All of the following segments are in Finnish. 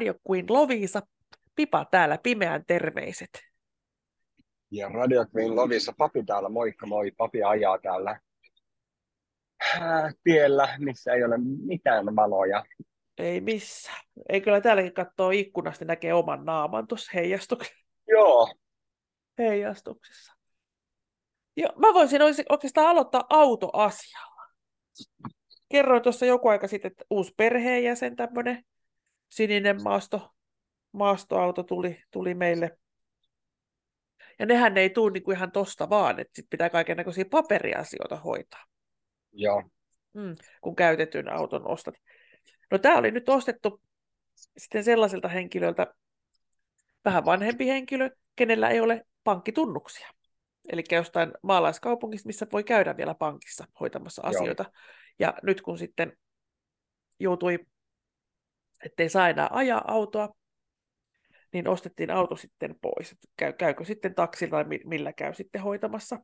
Radio Queen Lovisa. Pipa täällä, pimeän terveiset. Ja Radio Queen Lovisa, papi täällä, moikka moi. Papi ajaa täällä äh, tiellä, missä ei ole mitään valoja. Ei missä. Ei kyllä täälläkin katsoo ikkunasta, näkee oman naaman tuossa heijastuksessa. Joo. Heijastuksessa. Joo, mä voisin oikeastaan aloittaa autoasialla. Kerroin tuossa joku aika sitten, että uusi perheenjäsen, tämmöinen sininen maasto, maastoauto tuli, tuli meille. Ja nehän ei tule niin kuin ihan tosta vaan, että sit pitää kaiken näköisiä paperiasioita hoitaa. Joo. Mm, kun käytetyn auton ostat. No tämä oli nyt ostettu sitten sellaiselta henkilöltä, vähän vanhempi henkilö, kenellä ei ole pankkitunnuksia. Eli jostain maalaiskaupungista, missä voi käydä vielä pankissa hoitamassa asioita. Joo. Ja nyt kun sitten joutui, ettei saa enää ajaa autoa, niin ostettiin auto sitten pois. Käy, käykö sitten taksilla vai millä käy sitten hoitamassa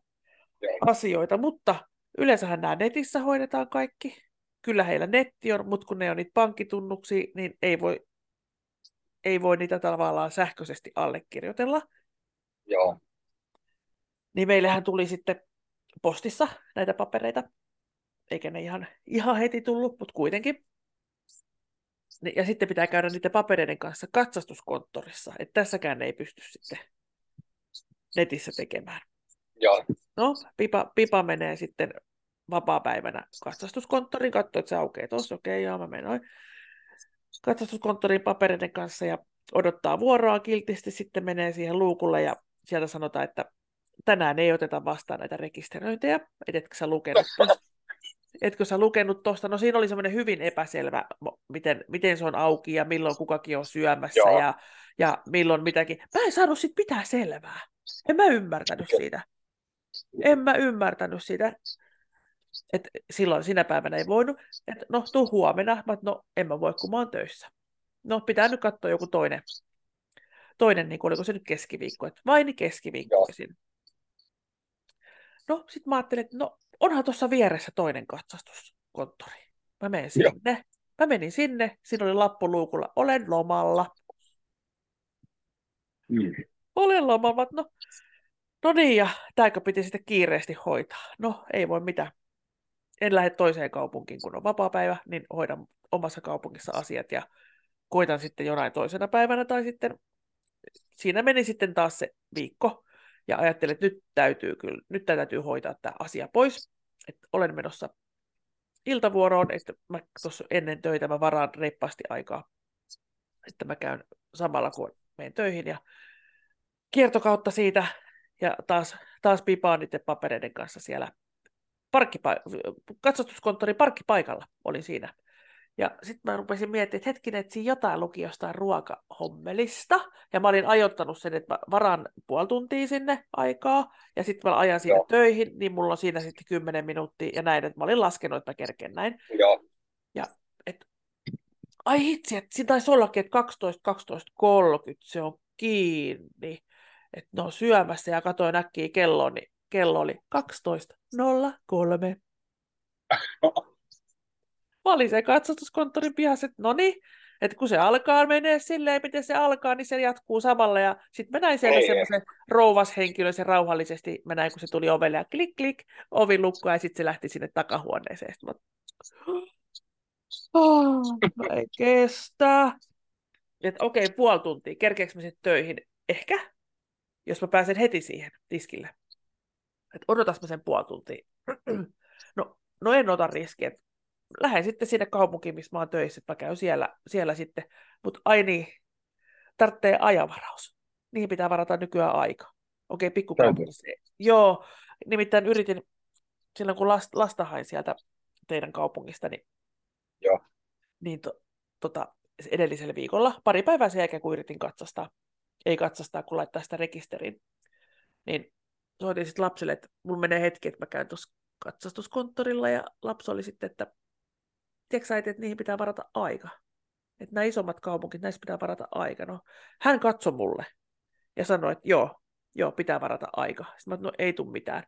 Joo. asioita. Mutta yleensähän nämä netissä hoidetaan kaikki. Kyllä heillä netti on, mutta kun ne on niitä pankkitunnuksia, niin ei voi, ei voi niitä tavallaan sähköisesti allekirjoitella. Joo. Niin meillähän tuli sitten postissa näitä papereita, eikä ne ihan, ihan heti tullut, mutta kuitenkin. Ja sitten pitää käydä niiden papereiden kanssa katsastuskonttorissa, että tässäkään ei pysty sitten netissä tekemään. Joo. No, pipa, pipa menee sitten vapaa-päivänä katsastuskonttoriin, katsoo, että se aukeaa tuossa, okei, okay, joo, mä menen katsastuskonttorin papereiden kanssa ja odottaa vuoroa kiltisti, sitten menee siihen luukulle ja sieltä sanotaan, että tänään ei oteta vastaan näitä rekisteröintejä, et etkö sä lukenut tosta? Etkö sä lukenut tuosta? No siinä oli semmoinen hyvin epäselvä, miten, miten se on auki ja milloin kukakin on syömässä ja, ja milloin mitäkin. Mä en saanut siitä pitää selvää. En mä ymmärtänyt siitä. En mä ymmärtänyt siitä. Et silloin sinä päivänä ei voinut, että no tuu huomenna, mä no en mä voi, kun mä oon töissä. No pitää nyt katsoa joku toinen, toinen niin kuin, oliko se nyt keskiviikko, että vain keskiviikkoisin. No, sitten mä ajattelin, että no, onhan tuossa vieressä toinen katsastuskonttori. Mä menen sinne. Joo. Mä menin sinne, siinä oli lappu luukulla, olen lomalla. Mm. Olen lomalla, no, no niin, ja tämäkö piti sitten kiireesti hoitaa. No, ei voi mitään. En lähde toiseen kaupunkiin, kun on vapaa-päivä, niin hoidan omassa kaupungissa asiat ja koitan sitten jonain toisena päivänä tai sitten siinä meni sitten taas se viikko ja ajattelin, että nyt täytyy kyllä, nyt täytyy hoitaa tämä asia pois, että olen menossa iltavuoroon, että mä tuossa ennen töitä mä varaan reippaasti aikaa, että mä käyn samalla kun menen töihin ja kiertokautta siitä ja taas, taas pipaan niiden papereiden kanssa siellä parkkipa- katsastuskonttorin parkkipaikalla olin siinä ja sitten mä rupesin miettimään, että hetkinen, että siinä jotain luki jostain ruokahommelista. Ja mä olin ajoittanut sen, että mä varan puoli tuntia sinne aikaa. Ja sitten mä ajan siitä Joo. töihin, niin mulla on siinä sitten 10 minuuttia. Ja näin, että mä olin laskenut, että mä kerken näin. Joo. Ja et, ai hitsi, että siinä taisi ollakin, että 12, 12, 30 se on kiinni. Että ne on syömässä ja katsoin äkkiä kello, niin kello oli 12.03. Mä olin se katsastuskonttorin pihassa, että no niin, että kun se alkaa menee silleen, miten se alkaa, niin se jatkuu samalla. Ja sitten mä näin siellä semmoisen rouvas henkilö, se rauhallisesti, mä näin, kun se tuli ovelle ja klik, klik, ovi lukkua ja sitten se lähti sinne takahuoneeseen. Sitten mä, oh, ei kestä. Että okei, okay, puoli tuntia, kerkeekö mä sitten töihin? Ehkä, jos mä pääsen heti siihen tiskille. Että odotas mä sen puoli tuntia. No, no en ota riskiä, että lähden sitten sinne kaupunkiin, missä mä oon töissä, että mä käyn siellä, siellä sitten. Mutta ai niin, tarvitsee ajavaraus. Niihin pitää varata nykyään aika. Okei, pikkukaupungissa. Joo, nimittäin yritin, silloin kun lasta, lasta hain sieltä teidän kaupungista, niin, Joo. niin to, tota, edellisellä viikolla, pari päivää sen jälkeen, kun yritin katsastaa, ei katsastaa, kun laittaa sitä rekisteriin, niin soitin sitten lapselle, että mulla menee hetki, että mä käyn tuossa katsastuskonttorilla, ja lapsi oli sitten, että tiedätkö että niihin pitää varata aika. Että nämä isommat kaupunkit, näissä pitää varata aika. No, hän katsoi mulle ja sanoi, että joo, joo, pitää varata aika. Sitten mä no ei tule mitään.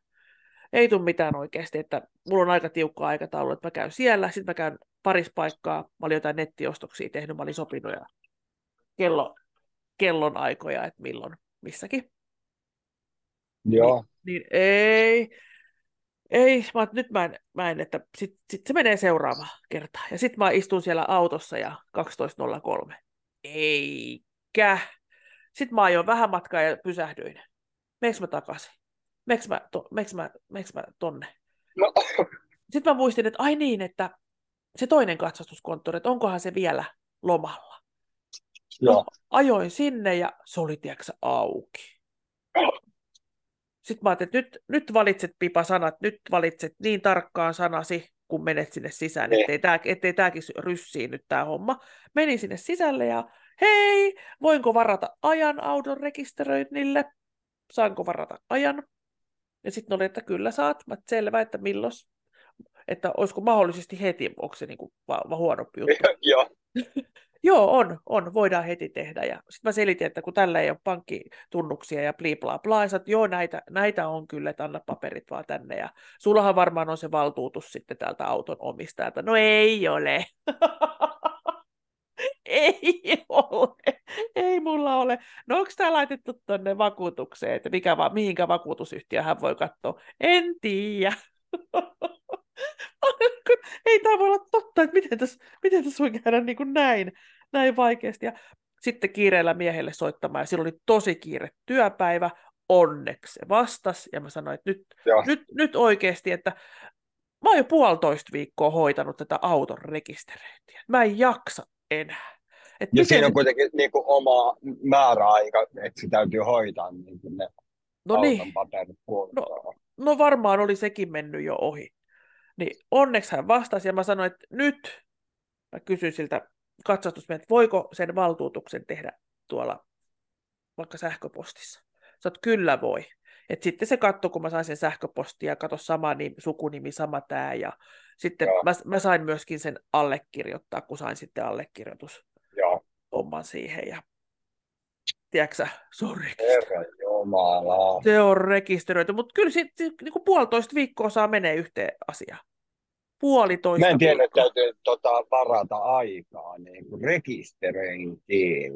Ei tule mitään oikeasti, että mulla on aika tiukka aikataulu, että mä käyn siellä, sitten mä käyn paris paikkaa, mä olin jotain nettiostoksia tehnyt, mä olin sopinut ja kello, kellon aikoja, että milloin missäkin. Joo. Niin, niin ei, ei, mä, nyt mä en, mä en että sit, sit se menee seuraava kerta. Ja sitten mä istun siellä autossa ja 12.03. Eikä. Sitten mä ajoin vähän matkaa ja pysähdyin. Meekö mä takaisin? Meekö mä, to, meekö mä, meekö mä tonne? No. Sitten mä muistin, että ai niin, että se toinen katsastuskonttori, että onkohan se vielä lomalla. Joo. No, ajoin sinne ja se oli, tiedätkö, auki. Sitten mä ajattelin, että nyt, nyt valitset Pipa sanat, nyt valitset niin tarkkaan sanasi, kun menet sinne sisään, Niin. ettei, tää, ettei tämäkin ryssiin nyt tämä homma. Menin sinne sisälle ja hei, voinko varata ajan auton rekisteröinnille? Saanko varata ajan? Ja sitten oli, että kyllä saat. Mä selvä, että milloin, että olisiko mahdollisesti heti, onko se niinku va- va- huonompi juttu. Joo. Joo, on, on, voidaan heti tehdä. Ja sitten mä selitin, että kun tällä ei ole pankkitunnuksia ja bli bla bla, ja joo, näitä, näitä on kyllä, että anna paperit vaan tänne. Ja sullahan varmaan on se valtuutus sitten täältä auton omistajalta. No ei ole. ei ole. Ei mulla ole. No onko tämä laitettu tuonne vakuutukseen, että mikä mihinkä vakuutusyhtiö hän voi katsoa? En tiedä. ei tämä voi olla totta, että miten tässä, miten tässä voi käydä niin kuin näin, näin vaikeasti. Ja sitten kiireellä miehelle soittamaan, ja silloin oli tosi kiire työpäivä, onneksi se vastasi, ja mä sanoin, että nyt, Joo. nyt, nyt oikeasti, että mä oon jo puolitoista viikkoa hoitanut tätä auton rekisteröintiä. Mä en jaksa enää. Et Ja miten siinä on kuitenkin niin kuin oma määräaika, että se täytyy hoitaa niin kuin ne no auton niin, paperit kuntoon. no varmaan oli sekin mennyt jo ohi. Niin onneksi hän vastasi ja mä sanoin, että nyt mä kysyin siltä katsastusmieheltä, että voiko sen valtuutuksen tehdä tuolla vaikka sähköpostissa. Sä oot, kyllä voi. Et sitten se katsoi, kun mä sain sen sähköpostia, kato sama nimi, sukunimi, sama tää. Ja sitten Joo. mä, mä, sain myöskin sen allekirjoittaa, kun sain sitten allekirjoitus Joo, homman siihen. Ja tiedätkö se on rekisteröity. Se on rekisteröity, mutta kyllä sitten niin puolitoista viikkoa saa menee yhteen asiaan. Puolitoista Mä en tiedä, että viikkoa. täytyy tota, varata aikaa niin kuin rekisteröintiin.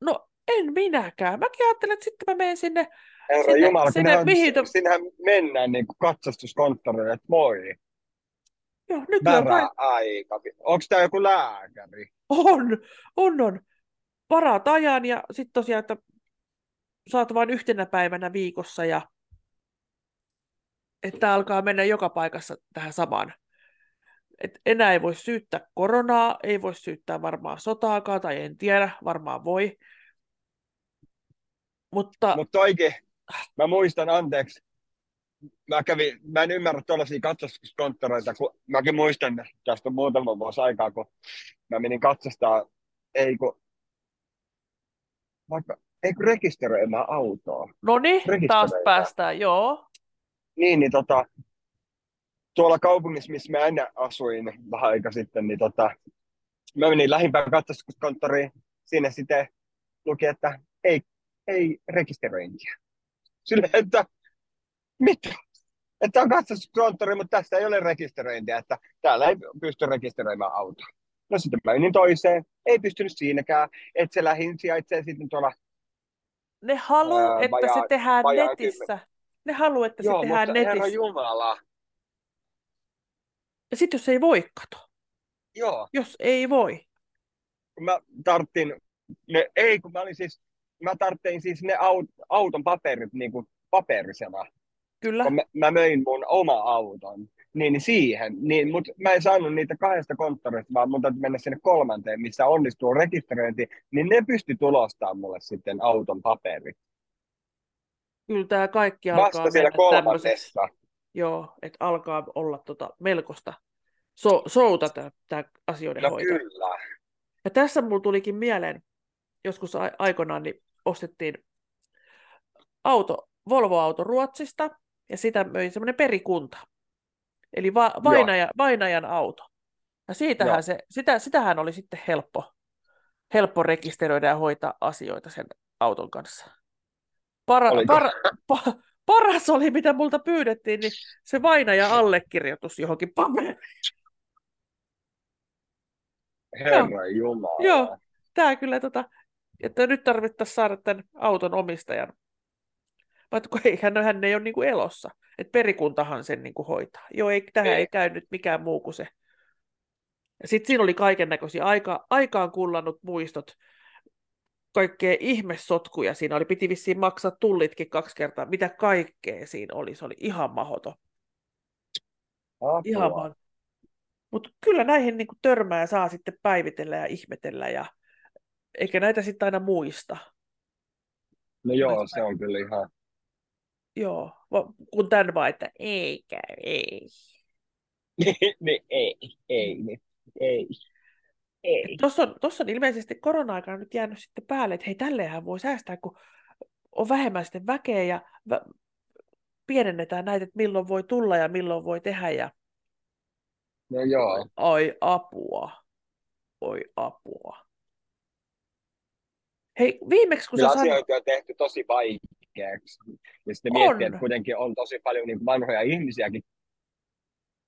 No en minäkään. Mäkin ajattelen, että sitten mä menen sinne. Herra Sinne- Jumala, sinne nehän- mihin to- sinnehän mennään niin kuin katsastuskonttorille, että moi, Joo, nykyään kai... määräaika. Onko tämä joku lääkäri? on, on, on. Varaat ajan ja sitten tosiaan, että saat vain yhtenä päivänä viikossa ja että alkaa mennä joka paikassa tähän samaan. Et enää ei voi syyttää koronaa, ei voi syyttää varmaan sotaakaan, tai en tiedä, varmaan voi. Mutta Mutta toikin, mä muistan, anteeksi, mä, kävin, mä en ymmärrä tuollaisia katsastuskonttoreita, kun mäkin muistan tästä on muutama vuosi aikaa, kun mä menin katsastaa, ei kun, vaikka, ei kun rekisteröimään autoa. no niin, taas päästään, joo. Niin, niin tota, tuolla kaupungissa, missä mä ennen asuin vähän aika sitten, niin tota, mä menin lähimpään katsastuskonttoriin, siinä sitten luki, että ei, ei rekisteröintiä. Silleen, että mitä? Että on katsastuskonttori, mutta tässä ei ole rekisteröintiä, että täällä ei pysty rekisteröimään autoa. No sitten mä menin toiseen, ei pystynyt siinäkään, että se lähin sijaitsee sitten tuolla, Ne haluaa, että vajaa- se tehdään vajaa netissä. Ne haluaa, että joo, se tehdään mutta herra netissä. Jumala, Ja sitten jos ei voi, kato. joo, Jos ei voi. kun mä tarttin, ne, ei kun mä olin siis, mä tarttin siis ne aut, auton paperit niin kuin paperisena, Kyllä. kun mä, mä möin mun oma auton, niin siihen, niin, mutta mä en saanut niitä kahdesta konttorista, vaan mun täytyy mennä sinne kolmanteen, missä onnistuu rekisteröinti, niin ne pysty tulostamaan mulle sitten auton paperit. Kyllä tämä kaikki alkaa Vasta siellä mennä tämmöiseksi. Joo, että alkaa olla tota melkoista so, souta tämä asioiden No hoito. kyllä. Ja tässä mulla tulikin mieleen, joskus a- aikoinaan niin ostettiin auto, Volvo-auto Ruotsista, ja sitä möi semmoinen perikunta. Eli va, vainaja, vainajan auto. Ja siitähän Joo. se, sitä, sitähän oli sitten helppo, helppo rekisteröidä ja hoitaa asioita sen auton kanssa. Para, Oliko? para, pa, paras oli, mitä multa pyydettiin, niin se vainaja allekirjoitus johonkin paperiin. Herra Jumala. Joo. Tämä kyllä tota, Että nyt tarvittaisiin saada tämän auton omistajan. Mutta kun ei, hän, hän ei ole niin kuin elossa. Että perikuntahan sen niin kuin hoitaa. Joo, ei, tähän ei. ei käynyt mikään muu kuin se. Sitten siinä oli kaiken näköisiä aika, aikaan kullannut muistot, kaikkea ihmessotkuja siinä oli. Piti vissiin maksaa tullitkin kaksi kertaa. Mitä kaikkea siinä oli. Se oli ihan mahoto. Apua. Ihan vaan. Mutta kyllä näihin niin törmää saa sitten päivitellä ja ihmetellä. Ja... Eikä näitä sitten aina muista. No joo, se on kyllä ihan... Joo, kun tämän vaan, että ei käy, ei. niin, ei, ei, niin, ei. Ei. Tuossa on, tossa on ilmeisesti korona-aikana nyt jäänyt sitten päälle, että hei, tälleenhän voi säästää, kun on vähemmän sitten väkeä ja vä- pienennetään näitä, että milloin voi tulla ja milloin voi tehdä. Ja... No joo. Oi apua. Oi apua. Hei, viimeksi kun Kyllä sä sanoit... asioita on tehty tosi vaikeaksi. Ja sitten On. miettii, että kuitenkin on tosi paljon niin vanhoja ihmisiäkin,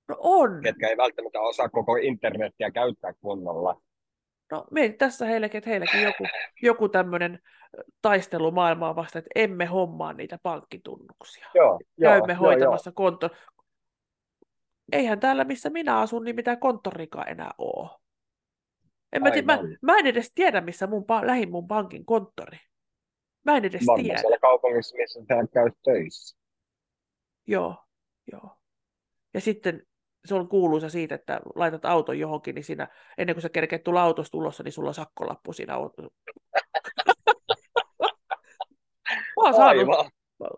No on. ketkä ei välttämättä osaa koko internettiä käyttää kunnolla. No mieti tässä heillekin, että heilläkin joku, joku tämmöinen taistelu maailmaa vasta, että emme hommaa niitä pankkitunnuksia. Joo, Käymme joo, hoitamassa kontto. Eihän täällä, missä minä asun, niin mitään konttorikaan enää ole. En mä, tii, mä, mä en edes tiedä, missä mun, pa- lähin mun pankin konttori. Mä en edes Varmaan tiedä. siellä kaupungissa, missä sä käyt töissä. Joo, joo. Ja sitten se on kuuluisa siitä, että laitat auton johonkin, niin siinä, ennen kuin sä kerkeet tulla autosta tulossa, niin sulla on sakkolappu siinä autossa. mä, oon saanut,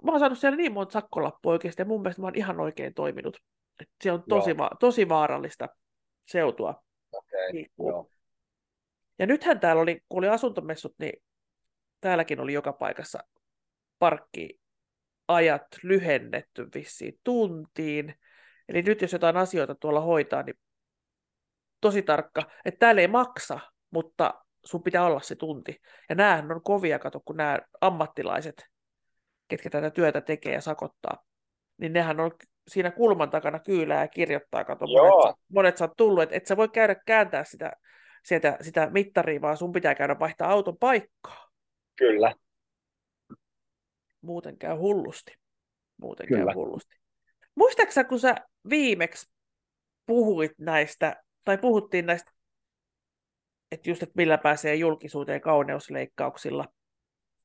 mä oon saanut siellä niin monta sakkolappua oikeasti, ja mun mielestä mä oon ihan oikein toiminut. Et se on tosi, Joo. va- tosi vaarallista seutua Okei, liikkuu. joo. Ja nythän täällä oli, kun oli asuntomessut, niin täälläkin oli joka paikassa parkkiajat lyhennetty vissiin tuntiin. Eli nyt jos jotain asioita tuolla hoitaa, niin tosi tarkka, että täällä ei maksa, mutta sun pitää olla se tunti. Ja näähän on kovia, kato, kun nämä ammattilaiset, ketkä tätä työtä tekee ja sakottaa, niin nehän on siinä kulman takana kyylää ja kirjoittaa, kato, Joo. monet, sä- monet sä oot tullut, että et sä voi käydä kääntää sitä, sieltä, sitä mittaria, vaan sun pitää käydä vaihtaa auton paikkaa. Kyllä. Muuten käy hullusti. Muuten Kyllä. käy hullusti. Muistaaksä, kun sä viimeksi puhuit näistä, tai puhuttiin näistä, että just, että millä pääsee julkisuuteen kauneusleikkauksilla,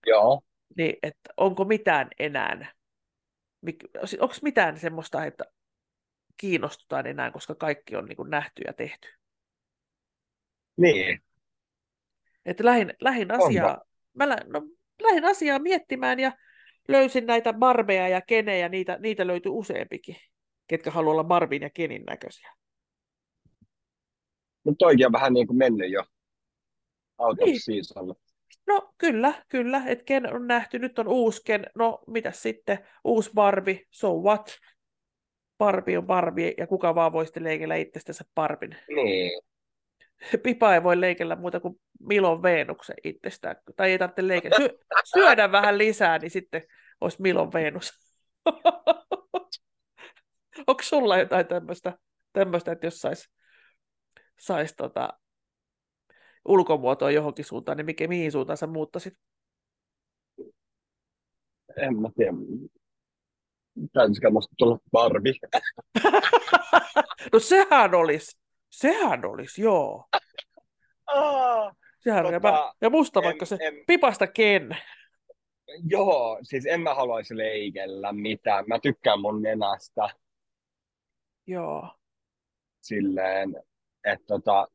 Joo. niin että onko mitään enää, onko mitään semmoista, että kiinnostutaan enää, koska kaikki on niin kuin nähty ja tehty. Niin. Että lähin, lähin Onpa. asiaa, mä lä, no, lähin asiaa miettimään ja löysin näitä Barbeja ja Kenejä, niitä, niitä löytyi useampikin, ketkä haluaa olla Barbin ja Kenin näköisiä. Mutta toikin on vähän niin kuin mennyt jo out Niin. season. No kyllä, kyllä, että Ken on nähty, nyt on uusi Ken, no mitä sitten, uusi Barbie, so what? Barbie on Barbie ja kuka vaan voi sitten leikellä itsestänsä Barbin. Niin. Pipa ei voi leikellä muuta kuin Milon Veenuksen itsestään, tai ei tarvitse leikellä. Sy- syödä vähän lisää, niin sitten olisi Milon Veenus. Onko sulla jotain tämmöistä, tämmöistä että jos sais, sais tota, ulkomuotoa johonkin suuntaan, niin mikä, mihin suuntaan sä muuttaisit? En mä tiedä. Täytyisikö musta tulla Barbie? no sehän olisi, sehän olisi, joo. Aa, Sehän Tota, tota, ja musta en- vaikka se en- pipasta Ken. joo, siis en mä haluaisi leikellä mitään. Mä tykkään mun nenästä Joo. silleen, että tota,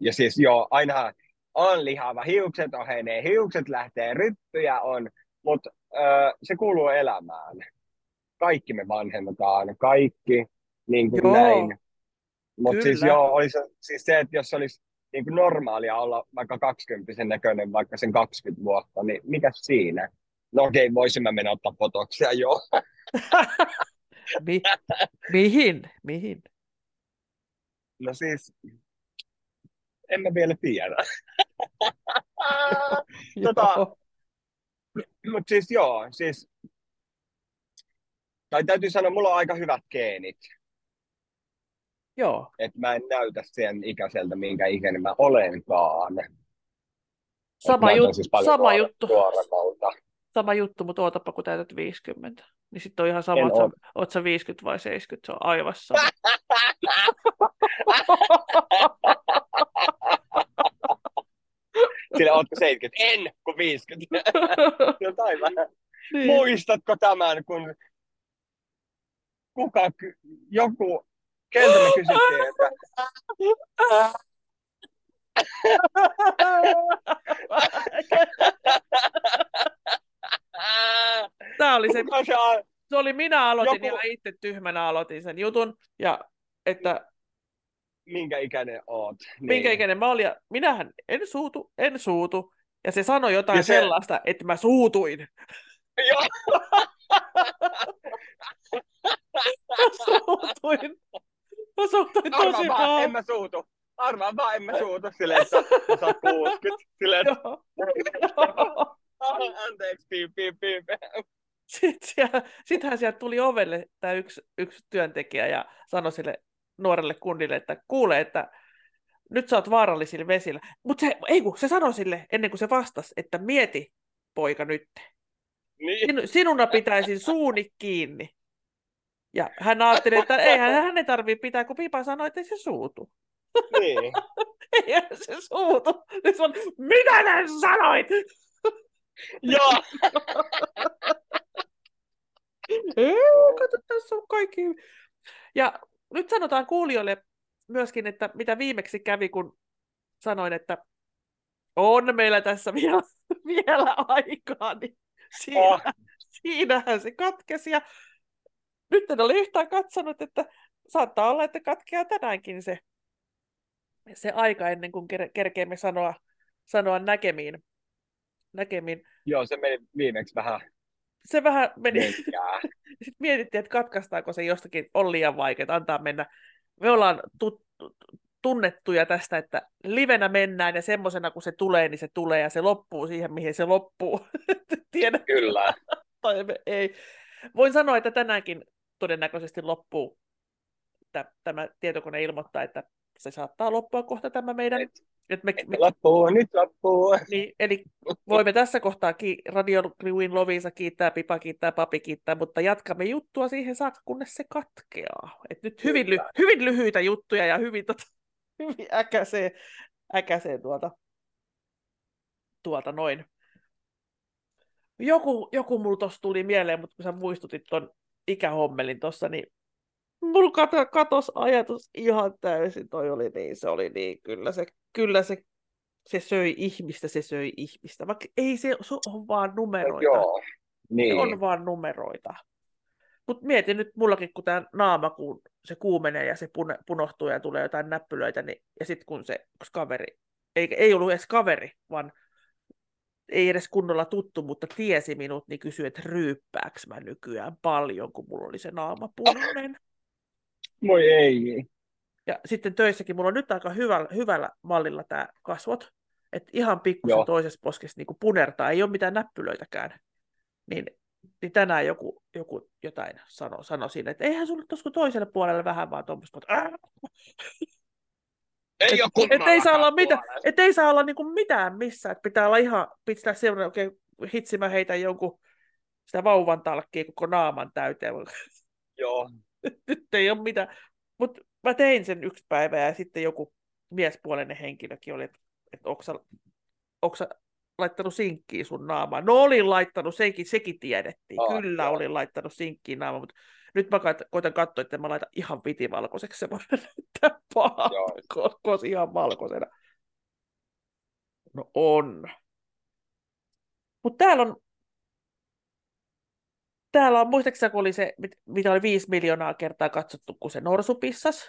ja siis joo, aina on lihava, hiukset ohenee, hiukset lähtee, ryppyjä on, mutta se kuuluu elämään. Kaikki me vanhennetaan, kaikki, niin kuin Joo, näin. Mutta siis joo, olisi siis se, että jos olisi niin kuin normaalia olla vaikka 20 näköinen vaikka sen 20 vuotta, niin mikä siinä? No okei, voisin mä mennä ottaa potoksia, joo. Mi- mihin? Mihin? No siis, en mä vielä tiedä. Tota-. Mutta siis joo, siis, tai täytyy sanoa, mulla on aika hyvät geenit, Joo. että mä en näytä sen ikäiseltä, minkä ikäinen mä olenkaan. Sama, jut, siis sama juttu, sama juttu, mutta ootapa kun täytät 50. Niin sitten on ihan sama, että sä, oot sä 50 vai 70, se on aivan sama. Sillä ootko 70? En, kun 50. Jotain vähän. niin. Muistatko tämän, kun kuka, ky- joku, keltä me kysyttiin, että Oli se, se se oli minä aloitin Joku- ja itse tyhmänä aloitin sen jutun. Ja että minkä ikäinen oot? minkä Niin. ikäinen mä olin. Ja minähän en suutu, en suutu. Ja se sanoi jotain Ja se- sellaista, että mä suutuin. Joo, Mä suutuin. Mä suutuin tosi arvaa vaan, en mä suutu. Arvaa vaan, en mä suutu. Silleen, että sä oot 60. Silleen, että Joo. Joo. "Ah, anteeksi, piip, piip, piip. Sitten sittenhän sieltä tuli ovelle tämä yksi, yksi työntekijä ja sanoi sille nuorelle kundille, että kuule, että nyt sä oot vaarallisilla vesillä. Mutta se, ei kun, se sanoi sille ennen kuin se vastasi, että mieti poika nyt. Niin, Sinu, sinuna pitäisin suuni kiinni. Ja hän ajatteli, että eihän hän ei tarvitse pitää, kun Pipa sanoi, että ei se suutu. niin. Eihän se suutu. Se on, mitä sä sanoit? Joo, Ei, kato, tässä on kaikki. Ja nyt sanotaan kuulijoille myöskin, että mitä viimeksi kävi, kun sanoin, että on meillä tässä vielä, vielä aikaa, niin siinä, Oh. siinähän se katkesi. Ja nyt en ole yhtään katsonut, että saattaa olla, että katkeaa tänäänkin se, se aika ennen kuin ker- kerkeämme sanoa, sanoa näkemiin. näkemiin. joo, se meni viimeksi vähän Se vähän meni, mönkään. sitten mietittiin, että katkaistaanko se jostakin, on liian vaikeaa, antaa mennä. Me ollaan tut, tunnettuja tästä, että livenä mennään ja semmoisena kun se tulee, niin se tulee ja se loppuu siihen, mihin se loppuu. Tiedä, Kyllä. tai ei. Voin sanoa, että tänäänkin todennäköisesti loppuu. Tämä tietokone ilmoittaa, että se saattaa loppua kohta tämä meidän. Nyt, Että me, me, loppuu, nyt loppuu. niin, eli voimme tässä kohtaa ki- Radio Green Lovinsa kiittää, Pipa kiittää, Papi kiittää, mutta jatkamme juttua siihen saakka, kunnes se katkeaa. Et nyt hyvin, ly- hyvin lyhyitä juttuja ja hyvin, tota, hyvin äkäsee, äkäsee tuolta, tuolta noin. Joku, joku mulla tuossa tuli mieleen, mutta kun sä muistutit ton ikähommelin tuossa, niin mulla kato, katos ajatus ihan täysin. Toi oli niin, se oli niin, kyllä se, kyllä se se söi ihmistä, se söi ihmistä. Vaikka ei se, se on vaan numeroita. Joo, Se niin. on vaan numeroita. Mutta mietin nyt mullakin, kun tämä naama, kun se kuumenee ja se pune, punohtuu ja tulee jotain näppylöitä, niin, ja sitten kun se kaveri, ei, ei ollut edes kaveri, vaan ei edes kunnolla tuttu, mutta tiesi minut, niin kysyi, että ryyppääks mä nykyään paljon, kun mulla oli se naama punainen. Moi ei. Ja sitten töissäkin mulla on nyt aika hyvällä, hyvällä mallilla tämä kasvot. Että ihan pikkusen Joo. toisessa poskessa niin punertaa, ei ole mitään näppylöitäkään. Niin, niin tänään joku, joku jotain sanoi sano siinä, että eihän sulle tuossa toiselle puolelle vähän vaan tuommoista, Ei et, ole et ei saa olla, mitä, et ei saa olla niinku mitään missään, että pitää olla ihan, pitää sellainen oikein hitsi, mä heitän jonkun sitä vauvan talkkia koko naaman täyteen. Joo, nyt ei ole mitään. Mutta mä tein sen yksi päivä ja sitten joku miespuolinen henkilökin oli, että et onko sä, onko sä laittanut sinkkiin sun naamaan? No olin laittanut, sekin, sekin tiedettiin. Aa, Kyllä joo. olin laittanut sinkkiin naamaan, mutta nyt mä koitan- katsoa, että mä laitan ihan vitivalkoiseksi se voi näyttää pahalta, Joo. koska olisi ihan valkoisena. No on. Mutta täällä on, täällä on, muistaakseni kun oli se, mit- mitä oli viisi miljoonaa kertaa katsottu, kun se norsu pissas.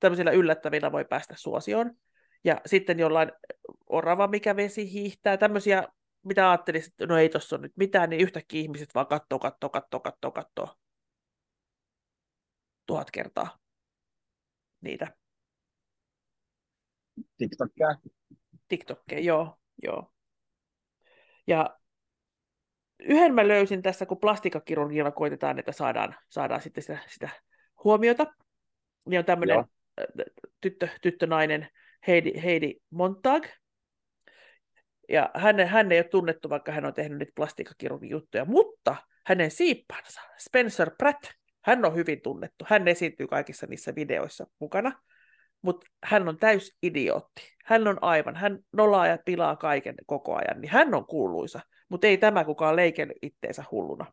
Tämmöisillä yllättävillä voi päästä suosioon. Ja sitten jollain orava, mikä vesi hiihtää, tämmöisiä, mitä ajattelin, että no ei tuossa ole nyt mitään, niin yhtäkkiä ihmiset vaan kattoo, kattoo, kattoo, kattoo, kattoo. Tuhat kertaa niitä TikTokia. TikTokkeja, joo, joo. Ja yhden mä löysin tässä, kun plastikakirurgialla koitetaan, että saadaan, saadaan sitten sitä, sitä huomiota. Niin on tämmöinen Joo. tyttö, tyttönainen Heidi, Heidi Montag. Ja hän, hän ei ole tunnettu, vaikka hän on tehnyt niitä plastiikkakirurgin juttuja, mutta hänen siippansa, Spencer Pratt, hän on hyvin tunnettu. Hän esiintyy kaikissa niissä videoissa mukana, mutta hän on täys idiootti. Hän on aivan, hän nolaa ja pilaa kaiken koko ajan, niin hän on kuuluisa, mutta ei tämä kukaan leikellyt itteensä hulluna.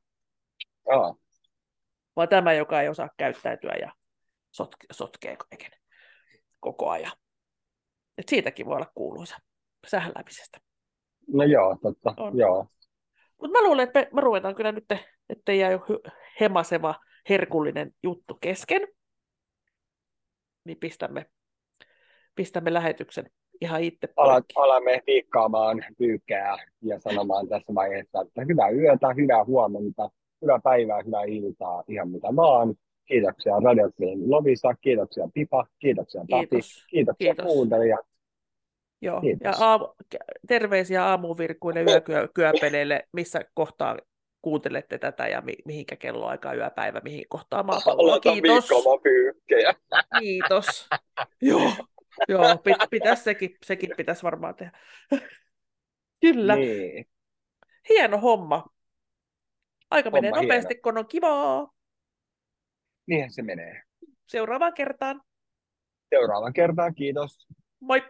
Aa. Vaan tämä, joka ei osaa käyttäytyä ja sotke, sotkee kaiken koko ajan. Et siitäkin voi olla kuuluisa sählämisestä. No joo, totta. On. Joo. Mutta mä luulen, että me, me ruvetaan kyllä nyt, ettei jää hemaseva, herkullinen juttu kesken. Niin pistämme, pistämme lähetyksen ihan itse Ala, poikki. alamme viikkaamaan pyykkää ja sanomaan tässä vaiheessa, että hyvää yötä, hyvää huomenta, hyvää päivää, hyvää iltaa, ihan mitä vaan. Kiitoksia Radio Clean Lovisa, kiitoksia Pipa, kiitoksia Tati, Kiitos. kiitoksia Kiitos. kuuntelijat. Joo. Kiitos. Ja aamu, terveisiä aamuvirkuille yökyöpeleille, missä kohtaa kuuntelette tätä ja mi- mihinkä kelloaikaa yöpäivä, mihin kohtaa maapalloa. Kiitos. Kiitos. Joo, Joo, pit, pitäisi sekin, sekin pitäisi varmaan tehdä. Kyllä. Niin. Hieno homma. Aika homma menee nopeasti, hieno. kun on kivaa. Niinhän se menee. Seuraavaan kertaan. Seuraavaan kertaan, kiitos. Moi.